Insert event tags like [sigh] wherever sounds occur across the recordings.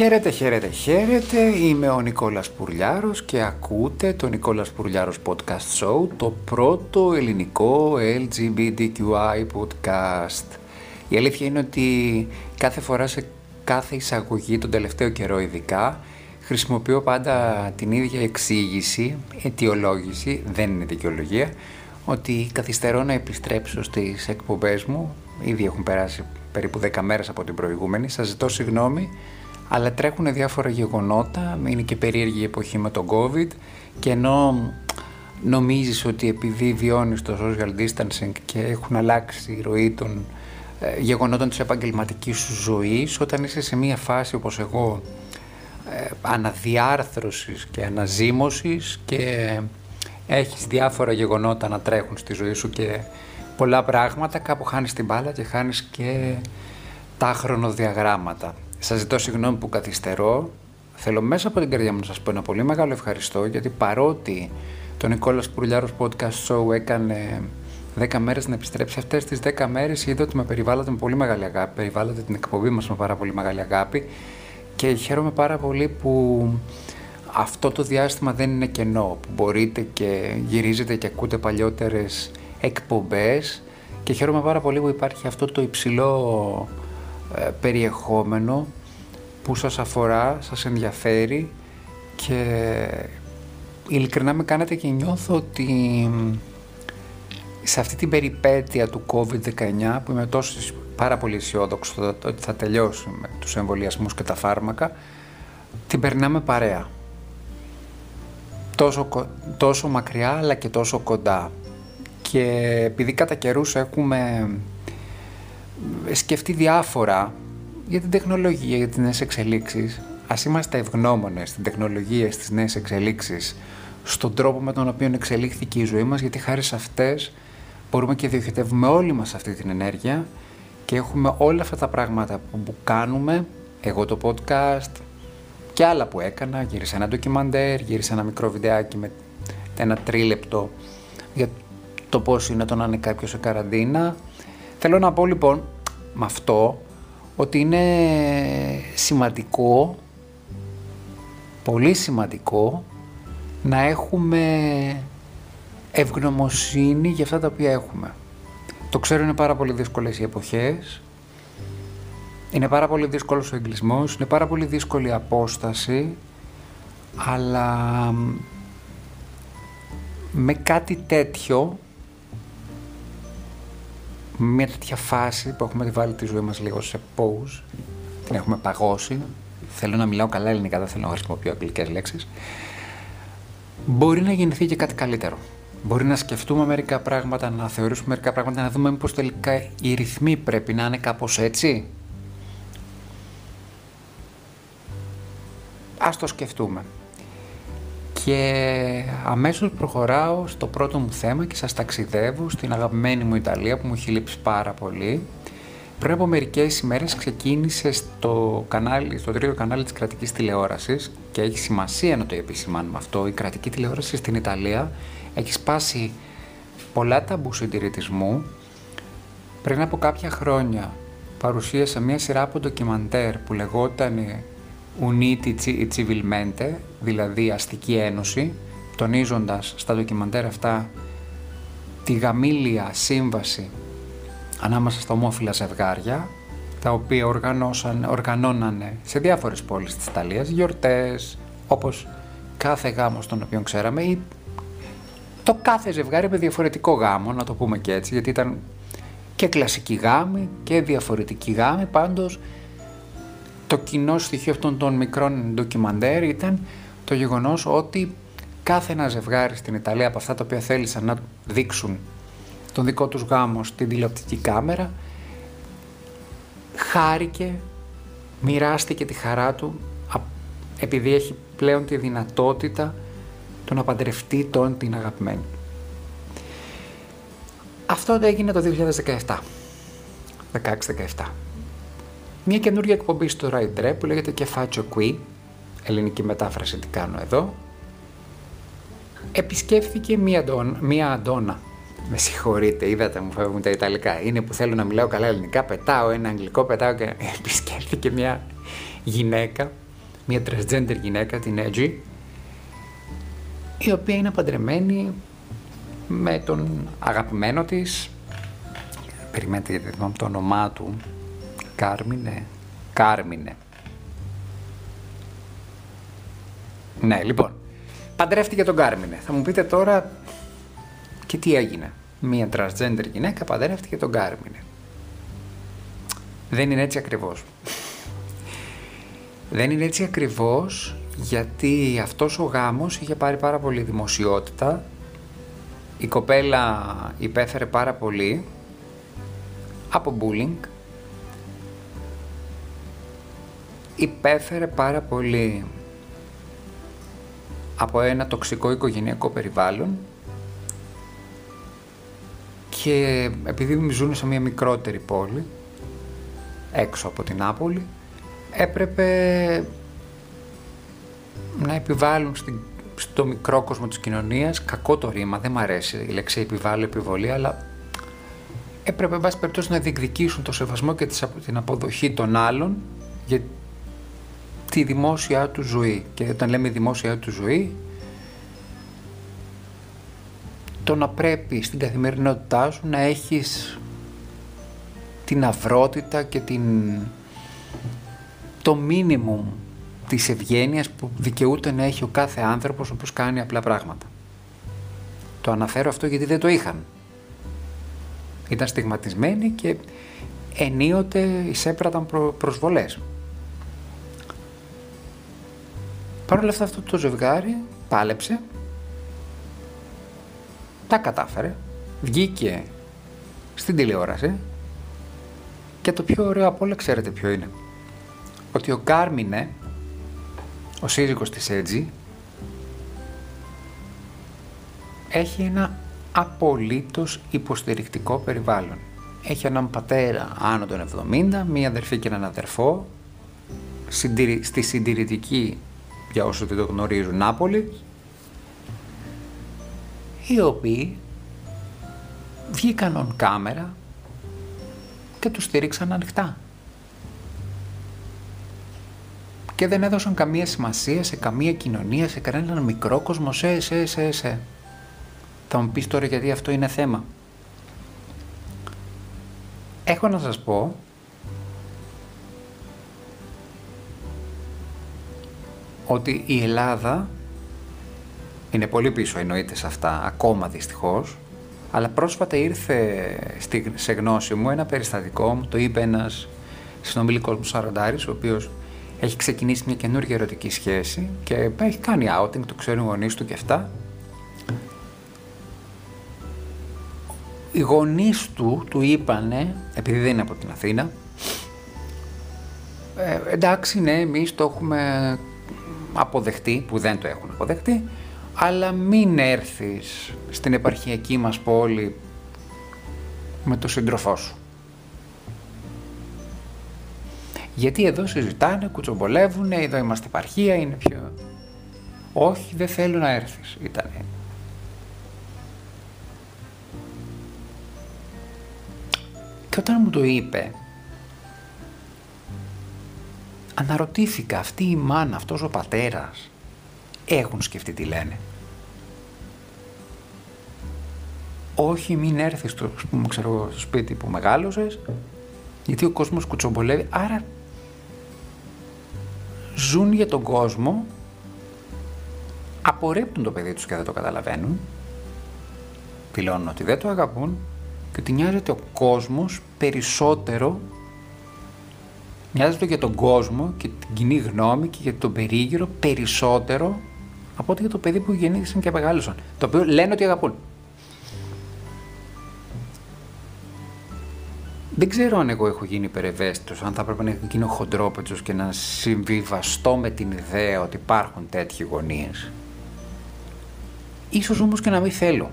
Χαίρετε, χαίρετε, χαίρετε. Είμαι ο Νικόλας Πουρλιάρος και ακούτε το Νικόλας Πουρλιάρος Podcast Show, το πρώτο ελληνικό LGBTQI podcast. Η αλήθεια είναι ότι κάθε φορά σε κάθε εισαγωγή, τον τελευταίο καιρό ειδικά, χρησιμοποιώ πάντα την ίδια εξήγηση, αιτιολόγηση, δεν είναι δικαιολογία, ότι καθυστερώ να επιστρέψω στις εκπομπές μου, ήδη έχουν περάσει περίπου 10 μέρες από την προηγούμενη, σας ζητώ συγγνώμη, αλλά τρέχουν διάφορα γεγονότα, είναι και περίεργη η εποχή με τον COVID και ενώ νομίζεις ότι επειδή βιώνεις το social distancing και έχουν αλλάξει η ροή των ε, γεγονότων της επαγγελματικής σου ζωής, όταν είσαι σε μια φάση όπως εγώ ε, αναδιάρθρωσης και αναζήμωσης και έχεις διάφορα γεγονότα να τρέχουν στη ζωή σου και πολλά πράγματα, κάπου χάνεις την μπάλα και χάνεις και τα χρονοδιαγράμματα. Σας ζητώ συγγνώμη που καθυστερώ. Θέλω μέσα από την καρδιά μου να σας πω ένα πολύ μεγάλο ευχαριστώ γιατί παρότι το Νικόλας Πουρλιάρος Podcast Show έκανε 10 μέρες να επιστρέψει αυτές τις 10 μέρες είδα ότι με περιβάλλατε με πολύ μεγάλη αγάπη, περιβάλλατε την εκπομπή μας με πάρα πολύ μεγάλη αγάπη και χαίρομαι πάρα πολύ που αυτό το διάστημα δεν είναι κενό, που μπορείτε και γυρίζετε και ακούτε παλιότερες εκπομπές και χαίρομαι πάρα πολύ που υπάρχει αυτό το υψηλό ε, περιεχόμενο που σας αφορά, σας ενδιαφέρει και ειλικρινά με κάνετε και νιώθω ότι σε αυτή την περιπέτεια του COVID-19 που είμαι τόσο πάρα πολύ αισιόδοξο ότι θα τελειώσει με τους εμβολιασμούς και τα φάρμακα την περνάμε παρέα. Τόσο, τόσο μακριά αλλά και τόσο κοντά. Και επειδή κατά καιρούς έχουμε σκεφτεί διάφορα για την τεχνολογία, για τις νέες εξελίξεις. Ας είμαστε ευγνώμονες στην τεχνολογία, στις νέες εξελίξεις, στον τρόπο με τον οποίο εξελίχθηκε η ζωή μας, γιατί χάρη σε αυτές μπορούμε και διοχετεύουμε όλοι μας αυτή την ενέργεια και έχουμε όλα αυτά τα πράγματα που κάνουμε, εγώ το podcast και άλλα που έκανα, γύρισα ένα ντοκιμαντέρ, γύρισα ένα μικρό βιντεάκι με ένα τρίλεπτο για το πώς είναι το να είναι κάποιος σε καραντίνα, Θέλω να πω λοιπόν με αυτό ότι είναι σημαντικό, πολύ σημαντικό να έχουμε ευγνωμοσύνη για αυτά τα οποία έχουμε. Το ξέρω είναι πάρα πολύ δύσκολες οι εποχές, είναι πάρα πολύ δύσκολος ο εγκλισμός, είναι πάρα πολύ δύσκολη η απόσταση, αλλά με κάτι τέτοιο μια τέτοια φάση που έχουμε βάλει τη ζωή μας λίγο σε pause, την έχουμε παγώσει, θέλω να μιλάω καλά ελληνικά, δεν θέλω να χρησιμοποιώ αγγλικές λέξεις, μπορεί να γεννηθεί και κάτι καλύτερο. Μπορεί να σκεφτούμε μερικά πράγματα, να θεωρήσουμε μερικά πράγματα, να δούμε μήπως τελικά οι ρυθμοί πρέπει να είναι κάπως έτσι. Ας το σκεφτούμε. Και αμέσως προχωράω στο πρώτο μου θέμα και σας ταξιδεύω στην αγαπημένη μου Ιταλία που μου έχει λείψει πάρα πολύ. Πριν από μερικές ημέρες ξεκίνησε στο, κανάλι, στο τρίτο κανάλι της κρατικής τηλεόρασης και έχει σημασία να το επισημάνουμε αυτό. Η κρατική τηλεόραση στην Ιταλία έχει σπάσει πολλά ταμπού συντηρητισμού. Πριν από κάποια χρόνια παρουσίασε μια σειρά από ντοκιμαντέρ που λεγόταν Uniti Civilmente, δηλαδή αστική ένωση, τονίζοντας στα ντοκιμαντέρ αυτά τη γαμήλια σύμβαση ανάμεσα στα ομόφυλα ζευγάρια, τα οποία οργανώσαν, οργανώνανε σε διάφορες πόλεις της Ιταλίας γιορτές, όπως κάθε γάμος τον οποίο ξέραμε ή το κάθε ζευγάρι με διαφορετικό γάμο, να το πούμε και έτσι, γιατί ήταν και κλασική γάμη και διαφορετική γάμη, πάντως το κοινό στοιχείο αυτών των μικρών ντοκιμαντέρ ήταν το γεγονός ότι κάθε ένα ζευγάρι στην Ιταλία από αυτά τα οποία θέλησαν να δείξουν τον δικό τους γάμο στην τηλεοπτική κάμερα χάρηκε, μοιράστηκε τη χαρά του επειδή έχει πλέον τη δυνατότητα το να παντρευτεί τον την αγαπημένη. Αυτό έγινε το 2017. 16-17. Μια καινούργια εκπομπή στο Ride που λέγεται Κεφάτσο Qui, ελληνική μετάφραση τι κάνω εδώ, επισκέφθηκε μία, αντών, μία αντόνα. Με συγχωρείτε, είδατε μου φεύγουν τα Ιταλικά. Είναι που θέλω να μιλάω καλά ελληνικά, πετάω ένα αγγλικό, πετάω και [laughs] επισκέφθηκε μία γυναίκα, μία transgender γυναίκα, την Edgy, η οποία είναι παντρεμένη με τον αγαπημένο της, περιμένετε γιατί θυμάμαι το όνομά του, Κάρμινε, Κάρμινε. Ναι, λοιπόν, παντρεύτηκε τον Κάρμινε. Θα μου πείτε τώρα και τι έγινε. Μία transgender γυναίκα παντρεύτηκε τον Κάρμινε. Δεν είναι έτσι ακριβώς. Δεν είναι έτσι ακριβώς γιατί αυτός ο γάμος είχε πάρει πάρα πολύ δημοσιότητα. Η κοπέλα υπέφερε πάρα πολύ από bullying. Υπέφερε πάρα πολύ από ένα τοξικό οικογενειακό περιβάλλον και επειδή ζουν σε μια μικρότερη πόλη έξω από την Άπολη έπρεπε να επιβάλλουν στο μικρό κόσμο της κοινωνίας κακό το ρήμα, δεν μ' αρέσει η λέξη επιβάλλω επιβολή αλλά έπρεπε εν πάση περιπτώσει να διεκδικήσουν το σεβασμό και την αποδοχή των άλλων για τη δημόσια του ζωή. Και όταν λέμε δημόσια του ζωή, το να πρέπει στην καθημερινότητά σου να έχεις την αυρότητα και την, το μίνιμουμ της ευγένειας που δικαιούται να έχει ο κάθε άνθρωπος όπως κάνει απλά πράγματα. Το αναφέρω αυτό γιατί δεν το είχαν. Ήταν στιγματισμένοι και ενίοτε εισέπραταν προ, προσβολές. Παρ' όλα αυτά αυτό το ζευγάρι πάλεψε, τα κατάφερε, βγήκε στην τηλεόραση και το πιο ωραίο από όλα ξέρετε ποιο είναι; Ότι ο Κάρμινε, ο σύζυγος της Έτζη, έχει ένα απολύτως υποστηρικτικό περιβάλλον. Έχει έναν πατέρα άνω των 70, μία αδερφή και έναν αδερφό, στη συντηρητική για όσους δεν το γνωρίζουν, Νάπολη, οι οποίοι βγήκαν on κάμερα και τους στήριξαν ανοιχτά. Και δεν έδωσαν καμία σημασία σε καμία κοινωνία, σε κανέναν μικρό κόσμο, σε, σε, σε, σε. Θα μου πεις τώρα γιατί αυτό είναι θέμα. Έχω να σας πω ότι η Ελλάδα είναι πολύ πίσω εννοείται σε αυτά, ακόμα δυστυχώς, αλλά πρόσφατα ήρθε στη, σε γνώση μου ένα περιστατικό, μου το είπε ένας συνομιλικός μου Σαραντάρης, ο οποίος έχει ξεκινήσει μια καινούργια ερωτική σχέση και έχει κάνει outing, το ξέρουν οι γονείς του και αυτά. Οι γονείς του του είπανε, επειδή δεν είναι από την Αθήνα, ε, εντάξει ναι εμείς το έχουμε αποδεχτεί, που δεν το έχουν αποδεχτεί, αλλά μην έρθεις στην επαρχιακή μας πόλη με το σύντροφό σου. Γιατί εδώ συζητάνε, κουτσομπολεύουν, εδώ είμαστε επαρχία, είναι πιο... Όχι, δεν θέλω να έρθεις, ήτανε. Και όταν μου το είπε, αναρωτήθηκα αυτή η μάνα, αυτός ο πατέρας, έχουν σκεφτεί τι λένε; Όχι μην έρθεις στο, ξέρω, στο σπίτι που μεγάλωσες, γιατί ο κόσμος κουτσομπολεύει, άρα ζουν για τον κόσμο, απορρίπτουν το παιδί τους και δεν το καταλαβαίνουν, δηλώνουν ότι δεν το αγαπούν και ότι νοιάζεται ο κόσμος περισσότερο Νοιάζεται για τον κόσμο και την κοινή γνώμη και για τον περίγυρο περισσότερο από ότι για το παιδί που γεννήθηκαν και μεγάλωσαν. Το οποίο λένε ότι αγαπούν. Δεν ξέρω αν εγώ έχω γίνει υπερευαίσθητος, αν θα έπρεπε να γίνω χοντρόπετσος και να συμβιβαστώ με την ιδέα ότι υπάρχουν τέτοιοι γωνίες. Ίσως όμως και να μην θέλω.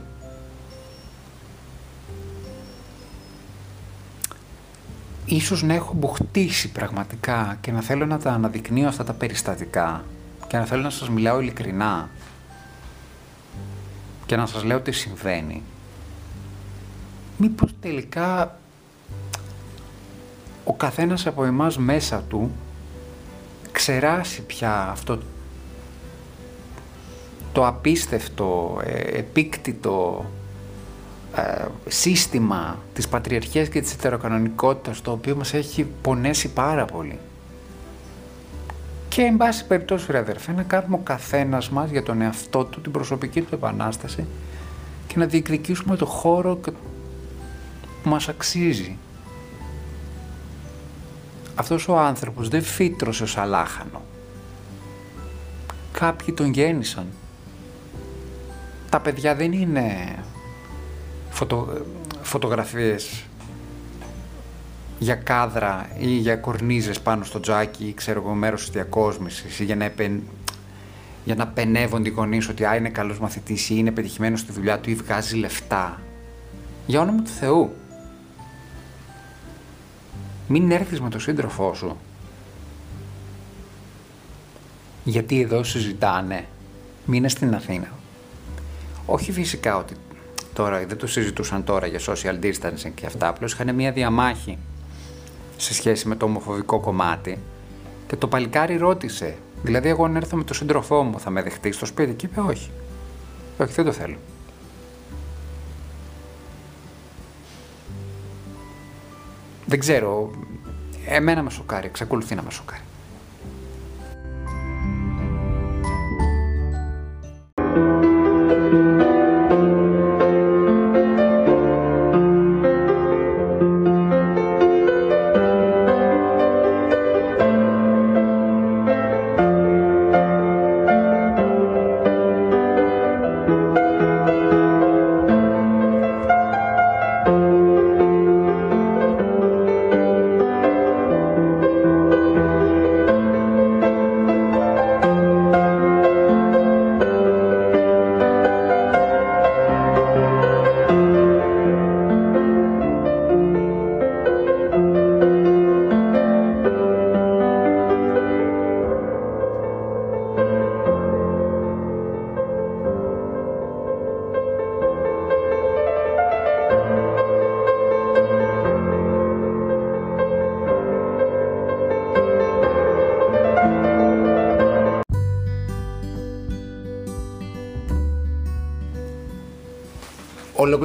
Ίσως να έχω μπουχτίσει πραγματικά και να θέλω να τα αναδεικνύω αυτά τα περιστατικά και να θέλω να σας μιλάω ειλικρινά και να σας λέω τι συμβαίνει. Μήπως τελικά ο καθένας από εμάς μέσα του ξεράσει πια αυτό το απίστευτο, ε, επίκτητο ε, σύστημα της πατριαρχίας και της ετεροκανονικότητας το οποίο μας έχει πονέσει πάρα πολύ. Και εν πάση περιπτώσει ρε αδερφέ να κάνουμε ο καθένας μας για τον εαυτό του την προσωπική του επανάσταση και να διεκδικήσουμε το χώρο που μας αξίζει. Αυτός ο άνθρωπος δεν φύτρωσε ως αλάχανο. Κάποιοι τον γέννησαν. Τα παιδιά δεν είναι φωτο, φωτογραφίες για κάδρα ή για κορνίζες πάνω στο τζάκι ή ξέρω εγώ μέρος της διακόσμησης ή για να, επεν, για να πενεύουν οι γονείς ότι α, είναι καλός μαθητής ή είναι πετυχημένος στη δουλειά του ή βγάζει λεφτά. Για όνομα του Θεού. Μην έρθεις με τον σύντροφό σου. Γιατί εδώ συζητάνε. Μείνε στην Αθήνα. Όχι φυσικά ότι τώρα, δεν το συζητούσαν τώρα για social distancing και αυτά, απλώς είχαν μια διαμάχη σε σχέση με το ομοφοβικό κομμάτι και το παλικάρι ρώτησε, δηλαδή εγώ αν έρθω με τον σύντροφό μου θα με δεχτείς στο σπίτι και είπε όχι, όχι δεν το θέλω. Δεν ξέρω, εμένα με σοκάρει, εξακολουθεί να με σοκάρει.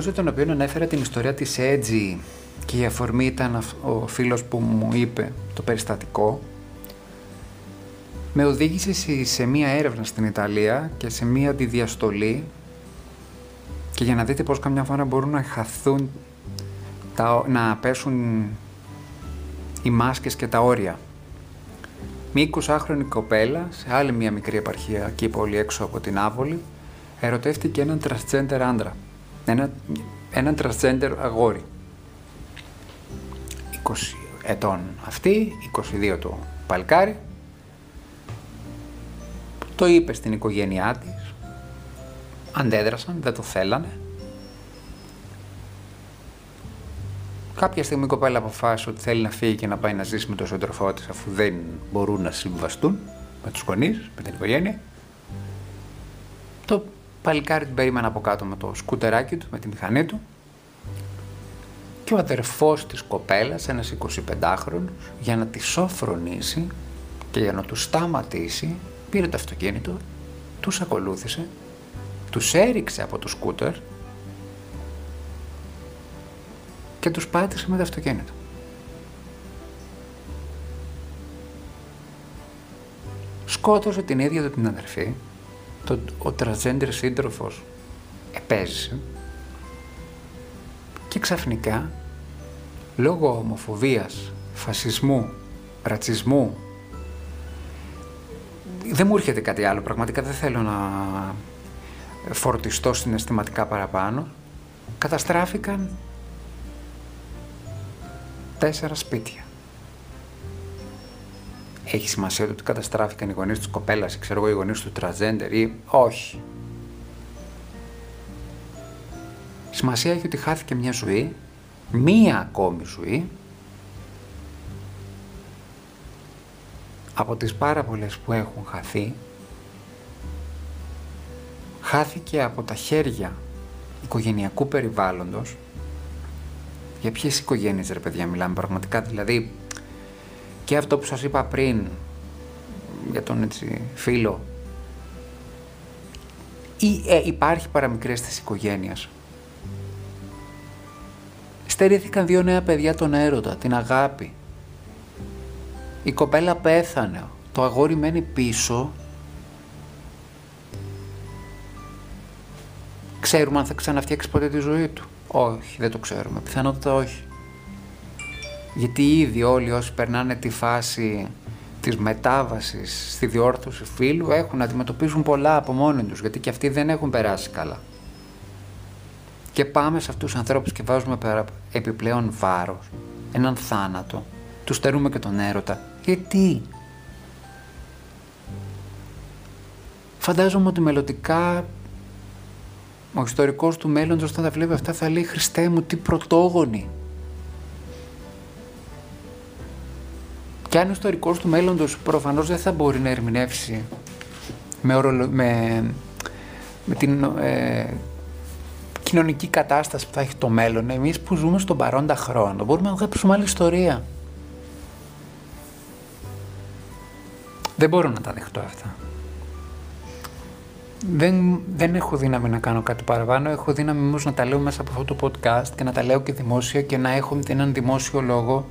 Λόγος για τον οποίο ανέφερα την ιστορία της Έτζη και η αφορμή ήταν ο φίλος που μου είπε το περιστατικό. Με οδήγησε σε μία έρευνα στην Ιταλία και σε μία αντιδιαστολή. Και για να δείτε πώς καμιά φορά μπορούν να χαθούν, τα, να πέσουν οι μάσκες και τα όρια. Μία 20χρονη κοπέλα σε άλλη μία μικρή επαρχία εκεί πολύ έξω από την Άβολη ερωτεύτηκε έναν transgender άντρα ένα, έναν transgender αγόρι. 20 ετών αυτή, 22 το παλκάρι. Το είπε στην οικογένειά της. Αντέδρασαν, δεν το θέλανε. Κάποια στιγμή η κοπέλα αποφάσισε ότι θέλει να φύγει και να πάει να ζήσει με τον σύντροφό της αφού δεν μπορούν να συμβαστούν με τους γονείς, με την οικογένεια. Το παλικάρι την περίμενε από κάτω με το σκουτεράκι του, με τη μηχανή του και ο αδερφός της κοπέλας, ένας 25χρονος, για να της σοφρονήσει και για να του σταματήσει, πήρε το αυτοκίνητο, τους ακολούθησε, τους έριξε από το σκούτερ και τους πάτησε με το αυτοκίνητο. Σκότωσε την ίδια του την αδερφή το, ο transgender σύντροφος επέζησε και ξαφνικά λόγω ομοφοβίας, φασισμού, ρατσισμού δεν μου έρχεται κάτι άλλο, πραγματικά δεν θέλω να φορτιστώ συναισθηματικά παραπάνω καταστράφηκαν τέσσερα σπίτια. Έχει σημασία το ότι καταστράφηκαν οι γονείς της κοπέλας ή ξέρω εγώ οι γονείς του τραζέντερ ή όχι. Σημασία έχει ότι χάθηκε μια ζωή, μία ακόμη ζωή, από τις πάρα πολλές που έχουν χαθεί, χάθηκε από τα χέρια οικογενειακού περιβάλλοντος. Για ποιες οικογένειες ρε παιδιά μιλάμε πραγματικά, δηλαδή και αυτό που σας είπα πριν για τον έτσι, φίλο ή ε, υπάρχει παραμικρές της οικογένειας. Στερήθηκαν δύο νέα παιδιά τον έρωτα, την αγάπη. Η κοπέλα πέθανε, το αγόρι μένει πίσω. Ξέρουμε αν θα ξαναφτιάξει ποτέ τη ζωή του. Όχι, δεν το ξέρουμε. Πιθανότητα όχι. Γιατί ήδη όλοι όσοι περνάνε τη φάση της μετάβασης στη διόρθωση φίλου έχουν να αντιμετωπίζουν πολλά από μόνοι τους, γιατί και αυτοί δεν έχουν περάσει καλά. Και πάμε σε αυτούς τους ανθρώπους και βάζουμε επιπλέον βάρος, έναν θάνατο, τους στερούμε και τον έρωτα. Γιατί; Φαντάζομαι ότι μελλοντικά ο ιστορικός του μέλλοντος όταν θα βλέπει αυτά θα λέει «Χριστέ μου, τι πρωτόγονοι». Και αν ο ιστορικός του μέλλοντος προφανώς δεν θα μπορεί να ερμηνεύσει με, με, με την ε, κοινωνική κατάσταση που θα έχει το μέλλον, εμείς που ζούμε στον παρόντα χρόνο, μπορούμε να γράψουμε άλλη ιστορία. Δεν μπορώ να τα δεχτώ αυτά. Δεν, δεν έχω δύναμη να κάνω κάτι παραπάνω. Έχω δύναμη όμως να τα λέω μέσα από αυτό το podcast και να τα λέω και δημόσια και να έχω έναν δημόσιο λόγο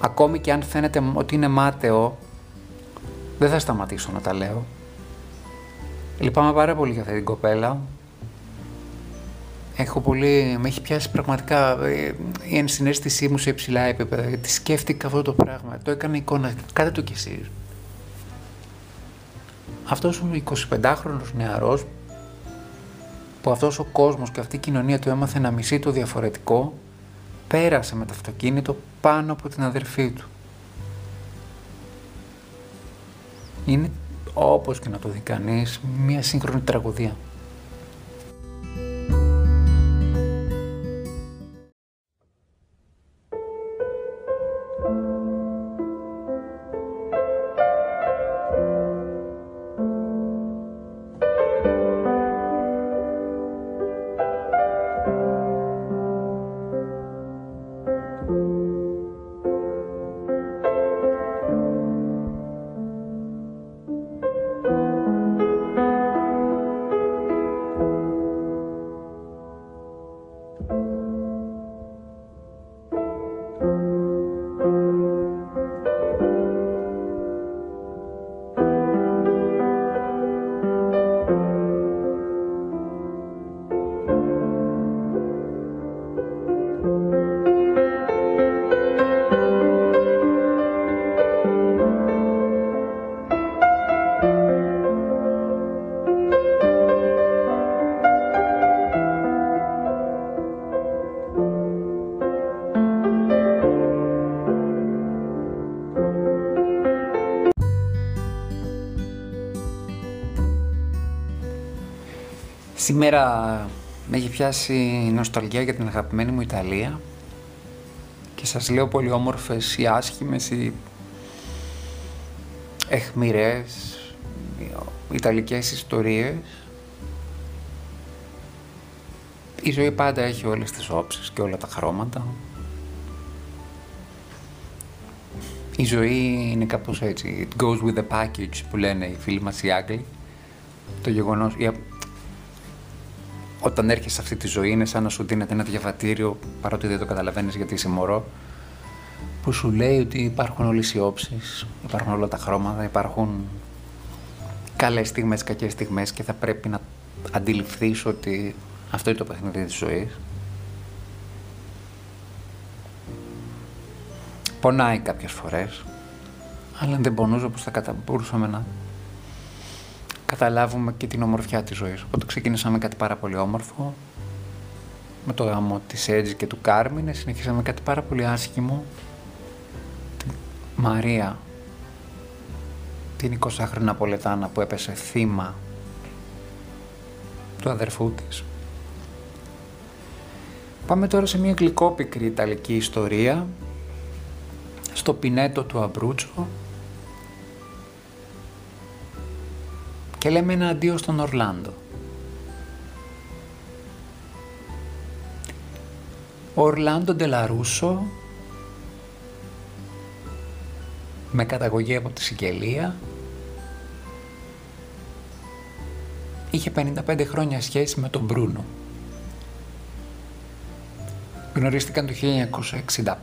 ακόμη και αν φαίνεται ότι είναι μάταιο, δεν θα σταματήσω να τα λέω. Λυπάμαι πάρα πολύ για αυτή την κοπέλα. Έχω πολύ, με έχει πιάσει πραγματικά ε, η ενσυναίσθησή μου σε υψηλά επίπεδα, γιατί σκέφτηκα αυτό το πράγμα, το έκανα εικόνα, κάτε το κι εσείς. Αυτός ο 25χρονος νεαρός, που αυτός ο κόσμος και αυτή η κοινωνία του έμαθε να μισεί το διαφορετικό, πέρασε με το αυτοκίνητο πάνω από την αδερφή του. Είναι όπως και να το δει κανείς, μια σύγχρονη τραγωδία. Σήμερα με έχει πιάσει νοσταλγία για την αγαπημένη μου Ιταλία και σας λέω πολύ όμορφες ή άσχημες ή εχμηρές ιταλικές ιστορίες. Η ζωή πάντα έχει όλες τις όψεις και όλα τα χρώματα. Η ζωή είναι κάπως έτσι, it goes with the package που λένε οι φίλοι μας οι Άγγλοι. Το γεγονός, όταν έρχεσαι σε αυτή τη ζωή είναι σαν να σου δίνεται ένα διαβατήριο, παρότι δεν το καταλαβαίνεις γιατί είσαι μωρό, που σου λέει ότι υπάρχουν όλες οι όψεις, υπάρχουν όλα τα χρώματα, υπάρχουν καλές στιγμές, κακές στιγμές και θα πρέπει να αντιληφθείς ότι αυτό είναι το παιχνίδι της ζωής. Πονάει κάποιες φορές, αλλά δεν πονούσε όπως θα μπορούσαμε να καταλάβουμε και την ομορφιά της ζωής. Οπότε ξεκίνησαμε κάτι πάρα πολύ όμορφο, με το γάμο της Έτζη και του Κάρμινε συνεχίσαμε κάτι πάρα πολύ άσχημο. Τη Μαρία, την 20χρονη Ναπολετάνα που έπεσε θύμα του αδερφού της. Πάμε τώρα σε μια γλυκόπικρη ιταλική ιστορία στο πινέτο του Αμπρούτσο και λέμε ένα αντίο στον Ορλάντο. Ο Ορλάντο Ντελαρούσο με καταγωγή από τη Σικελία είχε 55 χρόνια σχέση με τον Μπρούνο. Γνωρίστηκαν το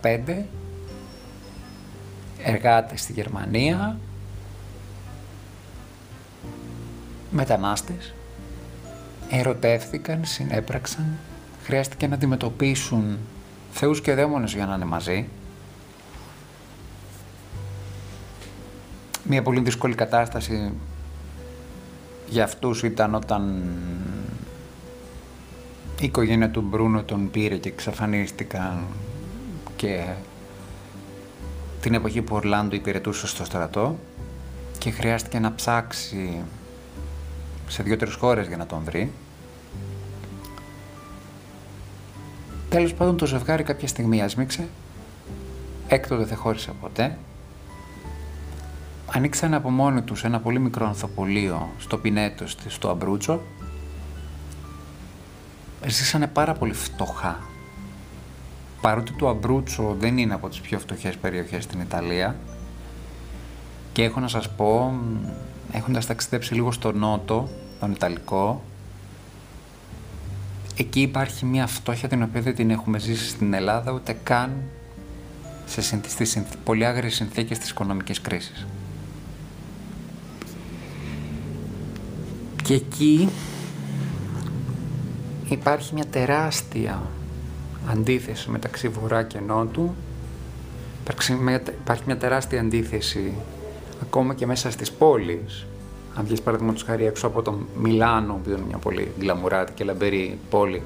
1965, εργάτες στη Γερμανία, μετανάστες, ερωτεύθηκαν, συνέπραξαν, χρειάστηκε να αντιμετωπίσουν θεούς και δαίμονες για να είναι μαζί. Μια πολύ δύσκολη κατάσταση για αυτούς ήταν όταν η οικογένεια του Μπρούνο τον πήρε και εξαφανίστηκαν και την εποχή που ο Ορλάντο υπηρετούσε στο στρατό και χρειάστηκε να ψάξει σε δύο-τρεις χώρες για να τον βρει. Τέλος πάντων το ζευγάρι κάποια στιγμή άσμιξε, έκτοτε δεν χώρισε ποτέ. Ανοίξαν από μόνοι τους ένα πολύ μικρό ανθοπολείο στο Πινέτο, στο Αμπρούτσο. Ζήσανε πάρα πολύ φτωχά. Παρότι το Αμπρούτσο δεν είναι από τις πιο φτωχές περιοχές στην Ιταλία και έχω να σας πω, έχοντας ταξιδέψει λίγο στο νότο, τον Ιταλικό, εκεί υπάρχει μια φτώχεια την οποία δεν την έχουμε ζήσει στην Ελλάδα ούτε καν σε στις πολύ άγριες συνθήκες της οικονομικής κρίσης. Και εκεί υπάρχει μια τεράστια αντίθεση μεταξύ βορρά και νότου. Υπάρχει μια τεράστια αντίθεση ακόμα και μέσα στις πόλεις. Αν βγεις παραδείγματος χάρη έξω από το Μιλάνο, που είναι μια πολύ γκλαμουράτη και λαμπερή πόλη,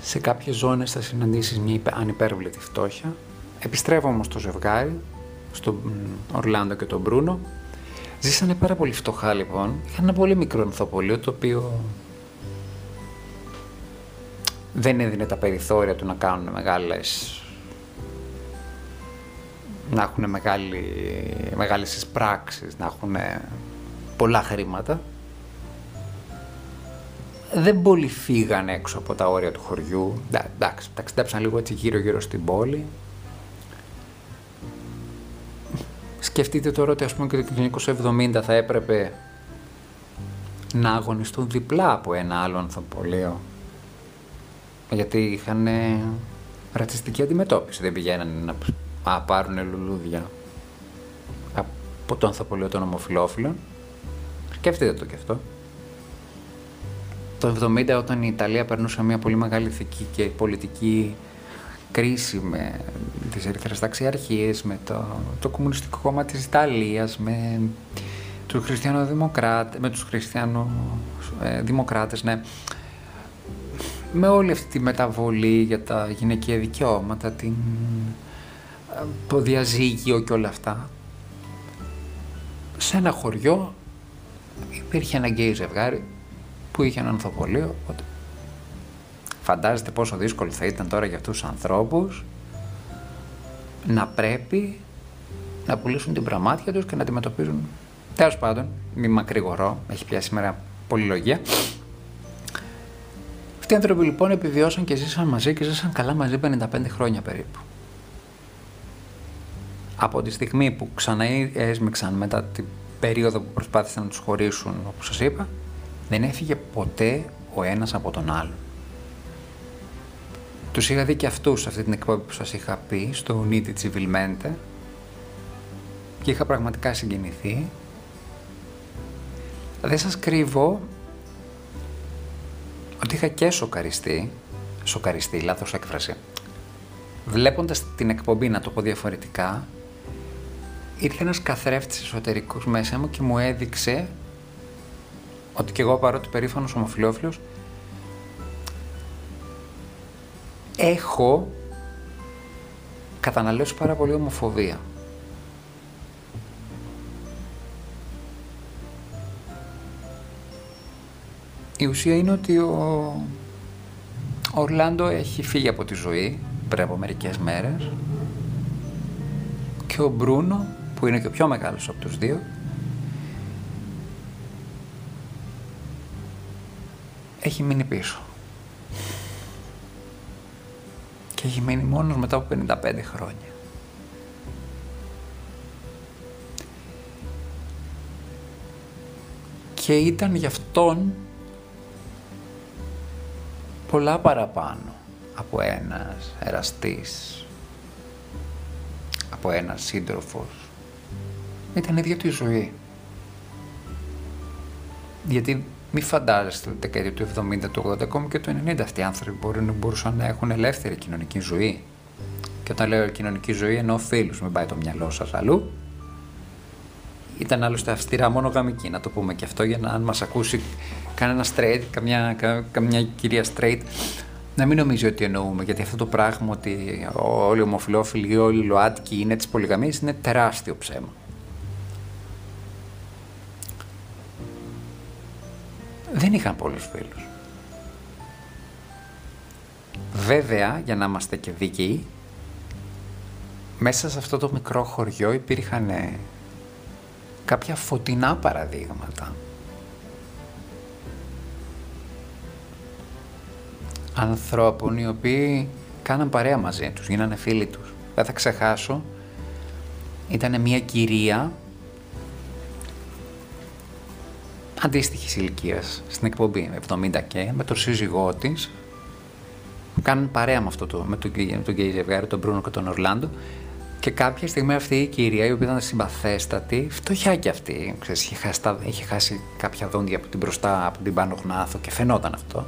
σε κάποιες ζώνες θα συναντήσεις μια ανυπέρβλητη φτώχεια. Επιστρέφω όμως στο ζευγάρι, στον Ορλάντο και τον Μπρούνο. Ζήσανε πάρα πολύ φτωχά λοιπόν. Είχαν ένα πολύ μικρό ανθοπολείο το οποίο δεν έδινε τα περιθώρια του να κάνουν μεγάλες να έχουν μεγάλη, μεγάλες εισπράξεις, να έχουν πολλά χρήματα. Δεν πολύ φύγαν έξω από τα όρια του χωριού. Εντάξει, ταξιδέψαν λίγο έτσι γύρω γύρω στην πόλη. Σκεφτείτε τώρα ότι ας πούμε και το 1970 θα έπρεπε να αγωνιστούν διπλά από ένα άλλο ανθοπολείο. Γιατί είχαν ρατσιστική αντιμετώπιση. Δεν πηγαίνανε να πάρουν λουλούδια από το ανθοπολείο των ομοφιλόφιλων. Σκεφτείτε το και αυτό. Το 70 όταν η Ιταλία περνούσε μια πολύ μεγάλη ηθική και πολιτική κρίση με τις ερυθρές ταξιαρχίες, με το, το Κομμουνιστικό Κόμμα της Ιταλίας, με τους χριστιανοδημοκράτες, με τους χριστιανοδημοκράτες, ναι. Με όλη αυτή τη μεταβολή για τα γυναικεία δικαιώματα, την, το διαζύγιο και όλα αυτά. Σε ένα χωριό υπήρχε ένα γκέι ζευγάρι που είχε ένα ανθοπολείο, Φαντάζεστε πόσο δύσκολο θα ήταν τώρα για αυτούς τους ανθρώπους να πρέπει να πουλήσουν την πραμάτια τους και να αντιμετωπίζουν. Τέλος πάντων, μη μακρηγορώ, έχει πιάσει σήμερα πολυλογία. Αυτοί οι άνθρωποι λοιπόν επιβιώσαν και ζήσαν μαζί και ζήσαν καλά μαζί 55 χρόνια περίπου. Από τη στιγμή που ξανά έσμιξαν μετά την περίοδο που προσπάθησαν να τους χωρίσουν, όπως σας είπα, δεν έφυγε ποτέ ο ένας από τον άλλον. Τους είχα δει και αυτούς σε αυτή την εκπομπή που σας είχα πει, στο Unity Civilmente και είχα πραγματικά συγκινηθεί. Δεν σας κρύβω ότι είχα και σοκαριστεί, σοκαριστεί, λάθος έκφραση. Βλέποντας την εκπομπή, να το πω διαφορετικά, ήρθε ένας καθρέφτης εσωτερικός μέσα μου και μου έδειξε ότι και εγώ παρότι περήφανος ομοφιλόφιλος έχω καταναλώσει πάρα πολύ ομοφοβία. Η ουσία είναι ότι ο Ορλάντο έχει φύγει από τη ζωή πριν από μερικές μέρες και ο Μπρούνο που είναι και ο πιο μεγάλος από τους δύο έχει μείνει πίσω. Και έχει μείνει μόνος μετά από 55 χρόνια. Και ήταν γι' αυτόν πολλά παραπάνω από ένας εραστής, από ένας σύντροφος. Ήταν η ίδια του η ζωή. Γιατί μη φαντάζεστε τη δεκαετία του 70, του 80, ακόμη και του 90 αυτοί οι άνθρωποι μπορούν, μπορούσαν να έχουν ελεύθερη κοινωνική ζωή. Και όταν λέω κοινωνική ζωή εννοώ φίλους, μην πάει το μυαλό σας αλλού. Ήταν άλλωστε αυστηρά μόνο γαμική, να το πούμε και αυτό για να αν μας ακούσει κανένα straight, καμιά, καμιά κυρία straight, να μην νομίζει ότι εννοούμε, γιατί αυτό το πράγμα ότι όλοι οι ομοφυλόφιλοι ή όλοι οι ΛΟΑΤΚΙ είναι της πολυγαμίας είναι τεράστιο ψέμα. Δεν είχαν πολλούς φίλους. Βέβαια, για να είμαστε και δίκαιοι, μέσα σε αυτό το μικρό χωριό υπήρχαν κάποια φωτεινά παραδείγματα. Ανθρώπων οι οποίοι κάναν παρέα μαζί τους, γίνανε φίλοι τους. Δεν θα ξεχάσω, ήταν μια κυρία αντίστοιχης ηλικίας στην εκπομπή, 70 και, με τον σύζυγό της, που κάνουν παρέα με, αυτό το, με τον, με τον γκέι ζευγάρι, τον Μπρούνο και τον Ορλάντο. Και κάποια στιγμή αυτή η κυρία, η οποία ήταν συμπαθέστατη, φτωχιά κι αυτή, ξέρεις, είχε, χάσει, είχε χάσει κάποια δόντια από την μπροστά, από την πάνω γνάθο και φαινόταν αυτό.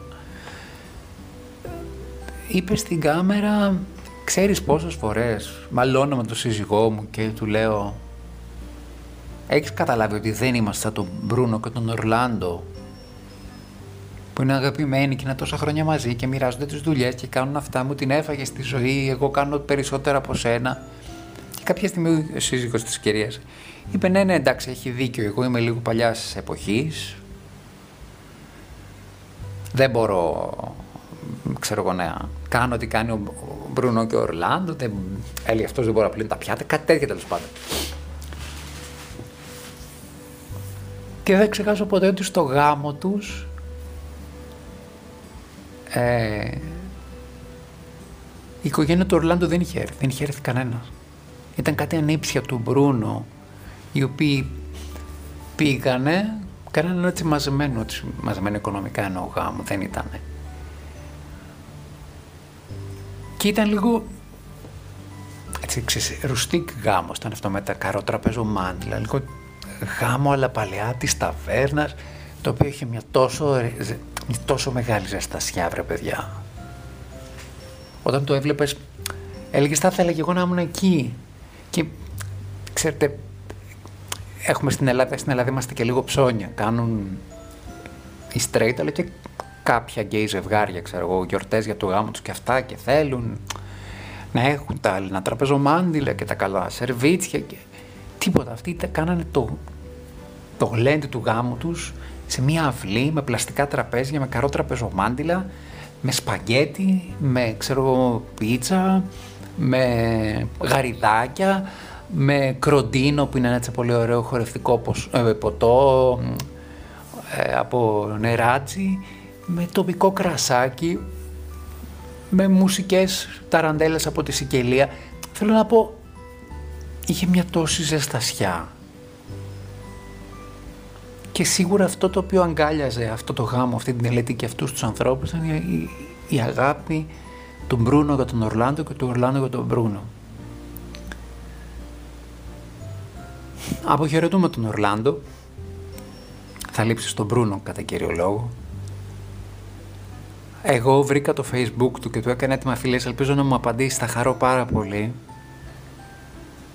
Είπε στην κάμερα, ξέρεις πόσες φορές μαλώνω με τον σύζυγό μου και του λέω Έχεις καταλάβει ότι δεν είμαστε σαν τον Μπρούνο και τον Ορλάντο που είναι αγαπημένοι και είναι τόσα χρόνια μαζί και μοιράζονται τις δουλειές και κάνουν αυτά μου την έφαγε στη ζωή, εγώ κάνω περισσότερα από σένα. Και κάποια στιγμή ο σύζυγος της κυρίας είπε ναι ναι εντάξει έχει δίκιο, εγώ είμαι λίγο παλιάς εποχής, δεν μπορώ ξέρω εγώ ναι, κάνω ό,τι κάνει ο Μπρούνο και ο Ορλάντο, δεν, έλεγε αυτός δεν μπορεί να πλύνει τα πιάτα, κάτι τέτοια τέλος πάντων. Και δεν ξεχάσω ποτέ ότι στο γάμο τους ε, η οικογένεια του Ορλάντο δεν είχε έρθει, δεν είχε έρθει κανένα. Ήταν κάτι ανήψια του Μπρούνο, οι οποίοι πήγανε, κάνανε έτσι μαζεμένο, έτσι μαζεμένο οικονομικά εννοώ γάμος, δεν ήταν. Και ήταν λίγο έτσι, ξέρεις, ρουστίκ γάμος, ήταν αυτό με τα καρότραπεζο μάντλα, λίγο γάμο αλλά παλαιά της ταβέρνας το οποίο είχε μια τόσο, τόσο μεγάλη ζεστασιά βρε παιδιά. Όταν το έβλεπες έλεγες θα ήθελα και εγώ να ήμουν εκεί και ξέρετε έχουμε στην Ελλάδα, στην Ελλάδα είμαστε και λίγο ψώνια κάνουν οι straight αλλά και κάποια γκέι ζευγάρια ξέρω εγώ γιορτές για το γάμο τους και αυτά και θέλουν να έχουν τα άλλα τραπεζομάντιλα και τα καλά σερβίτσια και Τίποτα. Αυτοί κάνανε το, το γλέντι του γάμου τους σε μια αυλή με πλαστικά τραπέζια, με καρό τραπεζομάντιλα, με σπαγκέτι, με ξέρω πίτσα, με γαριδάκια, με κροντίνο που είναι ένα έτσι πολύ ωραίο χορευτικό ε, ποτό ε, από νεράτσι, με τοπικό κρασάκι, με μουσικές ταραντέλες από τη Σικελία. Θέλω να πω, είχε μια τόση ζεστασιά. Και σίγουρα αυτό το οποίο αγκάλιαζε αυτό το γάμο, αυτή την ελέτη και αυτούς τους ανθρώπους ήταν η, η αγάπη του Μπρούνο για τον Ορλάντο και του Ορλάντο για τον Μπρούνο. Αποχαιρετούμε τον Ορλάντο. Θα λείψεις στον Μπρούνο κατά κύριο λόγο. Εγώ βρήκα το facebook του και του έκανε έτοιμα φιλές. Ελπίζω να μου απαντήσει. Θα χαρώ πάρα πολύ.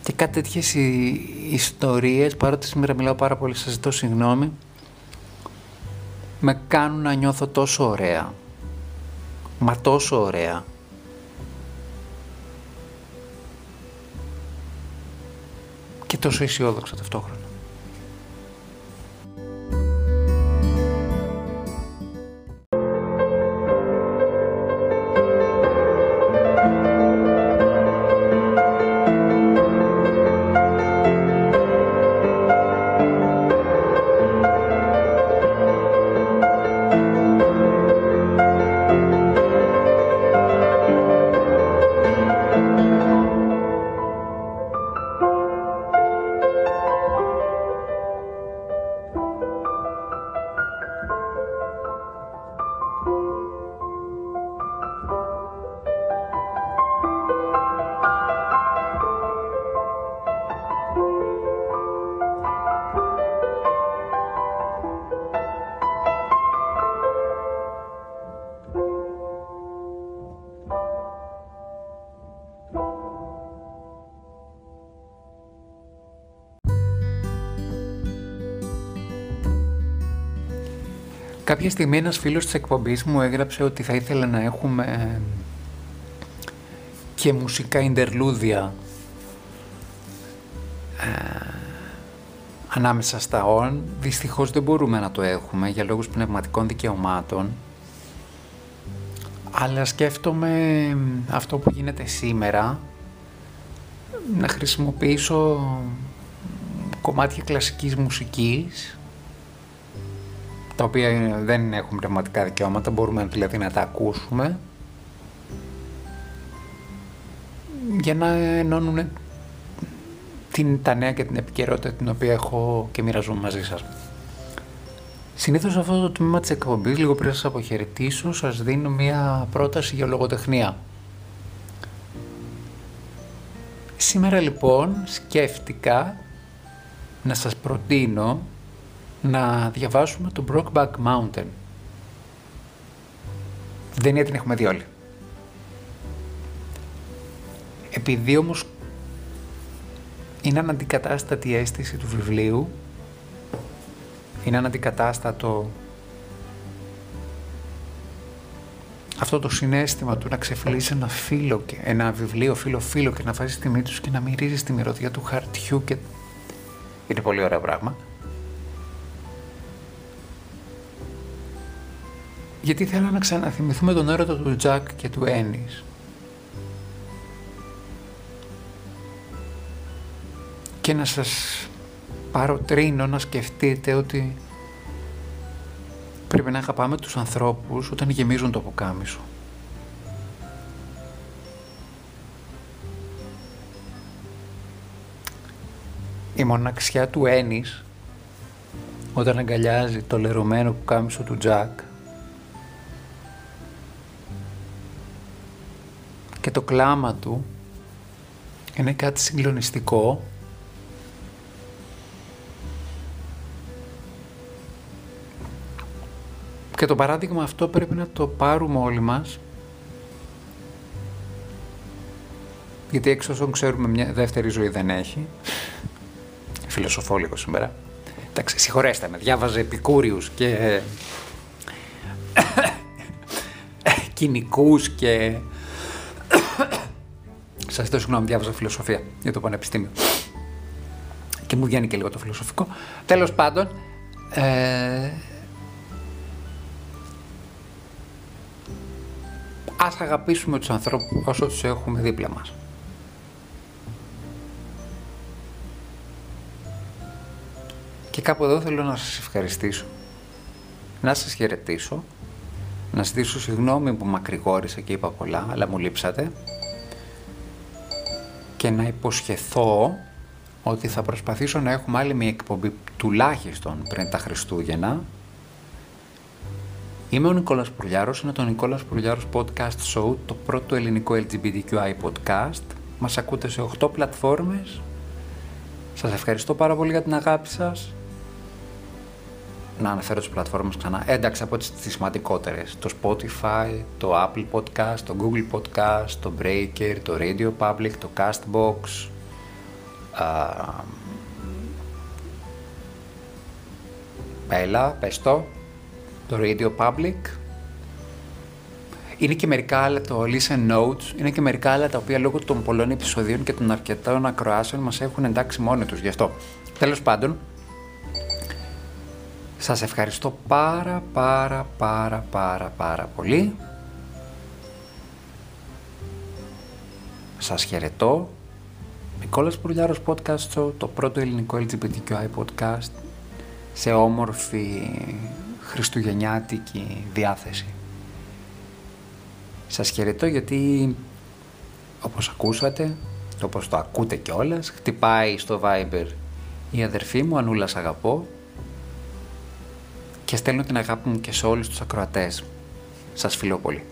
Και κάτι τέτοιες ιστορίες, παρότι σήμερα μιλάω πάρα πολύ, σας ζητώ συγγνώμη. με κάνουν να νιώθω τόσο ωραία. Μα τόσο ωραία. Και τόσο αισιόδοξα ταυτόχρονα. Κάποια στιγμή ένας φίλος της εκπομπής μου έγραψε ότι θα ήθελε να έχουμε και μουσικά ιντερλούδια ε, ανάμεσα στα on. Δυστυχώς δεν μπορούμε να το έχουμε για λόγους πνευματικών δικαιωμάτων. Αλλά σκέφτομαι αυτό που γίνεται σήμερα να χρησιμοποιήσω κομμάτια κλασικής μουσικής τα οποία δεν έχουν πνευματικά δικαιώματα, μπορούμε δηλαδή να τα ακούσουμε για να ενώνουν την, τα νέα και την επικαιρότητα την οποία έχω και μοιραζόμαι μαζί σας. Συνήθως σε αυτό το τμήμα της εκπομπής, λίγο πριν σας αποχαιρετήσω, σας δίνω μία πρόταση για λογοτεχνία. Σήμερα λοιπόν σκέφτηκα να σας προτείνω να διαβάσουμε το Brokeback Mountain. Δεν είναι την έχουμε δει όλοι. Επειδή όμως είναι αναντικατάστατη η αίσθηση του βιβλίου, είναι αναντικατάστατο αυτό το συνέστημα του να ξεφυλίσει ένα φύλλο, και, ένα βιβλίο φύλλο-φύλλο και να βάζει τη μύτη τους και να μυρίζει τη μυρωδιά του χαρτιού και είναι πολύ ωραίο πράγμα. Γιατί θέλω να ξαναθυμηθούμε τον έρωτα του Τζακ και του Ένις. Και να σας πάρω τρίνο να σκεφτείτε ότι πρέπει να αγαπάμε τους ανθρώπους όταν γεμίζουν το αποκάμισο. Η μοναξιά του Ένις όταν αγκαλιάζει το λερωμένο πουκάμισο του Τζακ και το κλάμα του είναι κάτι συγκλονιστικό. Και το παράδειγμα αυτό πρέπει να το πάρουμε όλοι μας. Γιατί έξω όσων ξέρουμε μια δεύτερη ζωή δεν έχει. Φιλοσοφό λίγο σήμερα. Εντάξει συγχωρέστε με διάβαζε επικούριους και [coughs] [coughs] κοινικούς και Σας ζητώ συγγνώμη, διάβαζα φιλοσοφία για το πανεπιστήμιο. Και μου βγαίνει και λίγο το φιλοσοφικό. Τέλος πάντων, ε, ας αγαπήσουμε τους ανθρώπους όσο τους έχουμε δίπλα μας. Και κάπου εδώ θέλω να σας ευχαριστήσω, να σας χαιρετήσω, να ζητήσω συγγνώμη που μακρηγόρησα και είπα πολλά, αλλά μου λείψατε και να υποσχεθώ ότι θα προσπαθήσω να έχουμε άλλη μια εκπομπή τουλάχιστον πριν τα Χριστούγεννα. Είμαι ο Νικόλας Πουρλιάρος, είναι το Νικόλας Πουρλιάρος Podcast Show, το πρώτο ελληνικό LGBTQI podcast. Μας ακούτε σε 8 πλατφόρμες. Σας ευχαριστώ πάρα πολύ για την αγάπη σας να αναφέρω τις πλατφόρμες ξανά. Εντάξει, από τις σημαντικότερες. Το Spotify, το Apple Podcast, το Google Podcast, το Breaker, το Radio Public, το Castbox. Α, έλα, πες το. το Radio Public. Είναι και μερικά άλλα, το Listen Notes, είναι και μερικά άλλα τα οποία λόγω των πολλών επεισοδίων και των αρκετών ακροάσεων μας έχουν εντάξει μόνοι τους γι' αυτό. Τέλος πάντων, σας ευχαριστώ πάρα πάρα πάρα πάρα πάρα πολύ. Σας χαιρετώ. Νικόλας Πουρλιάρος Podcast το πρώτο ελληνικό LGBTQI podcast σε όμορφη χριστουγεννιάτικη διάθεση. Σας χαιρετώ γιατί όπως ακούσατε, όπως το ακούτε κιόλας, χτυπάει στο Viber η αδερφή μου Ανούλα αγαπώ και στέλνω την αγάπη μου και σε όλους τους ακροατές. Σας φιλώ πολύ.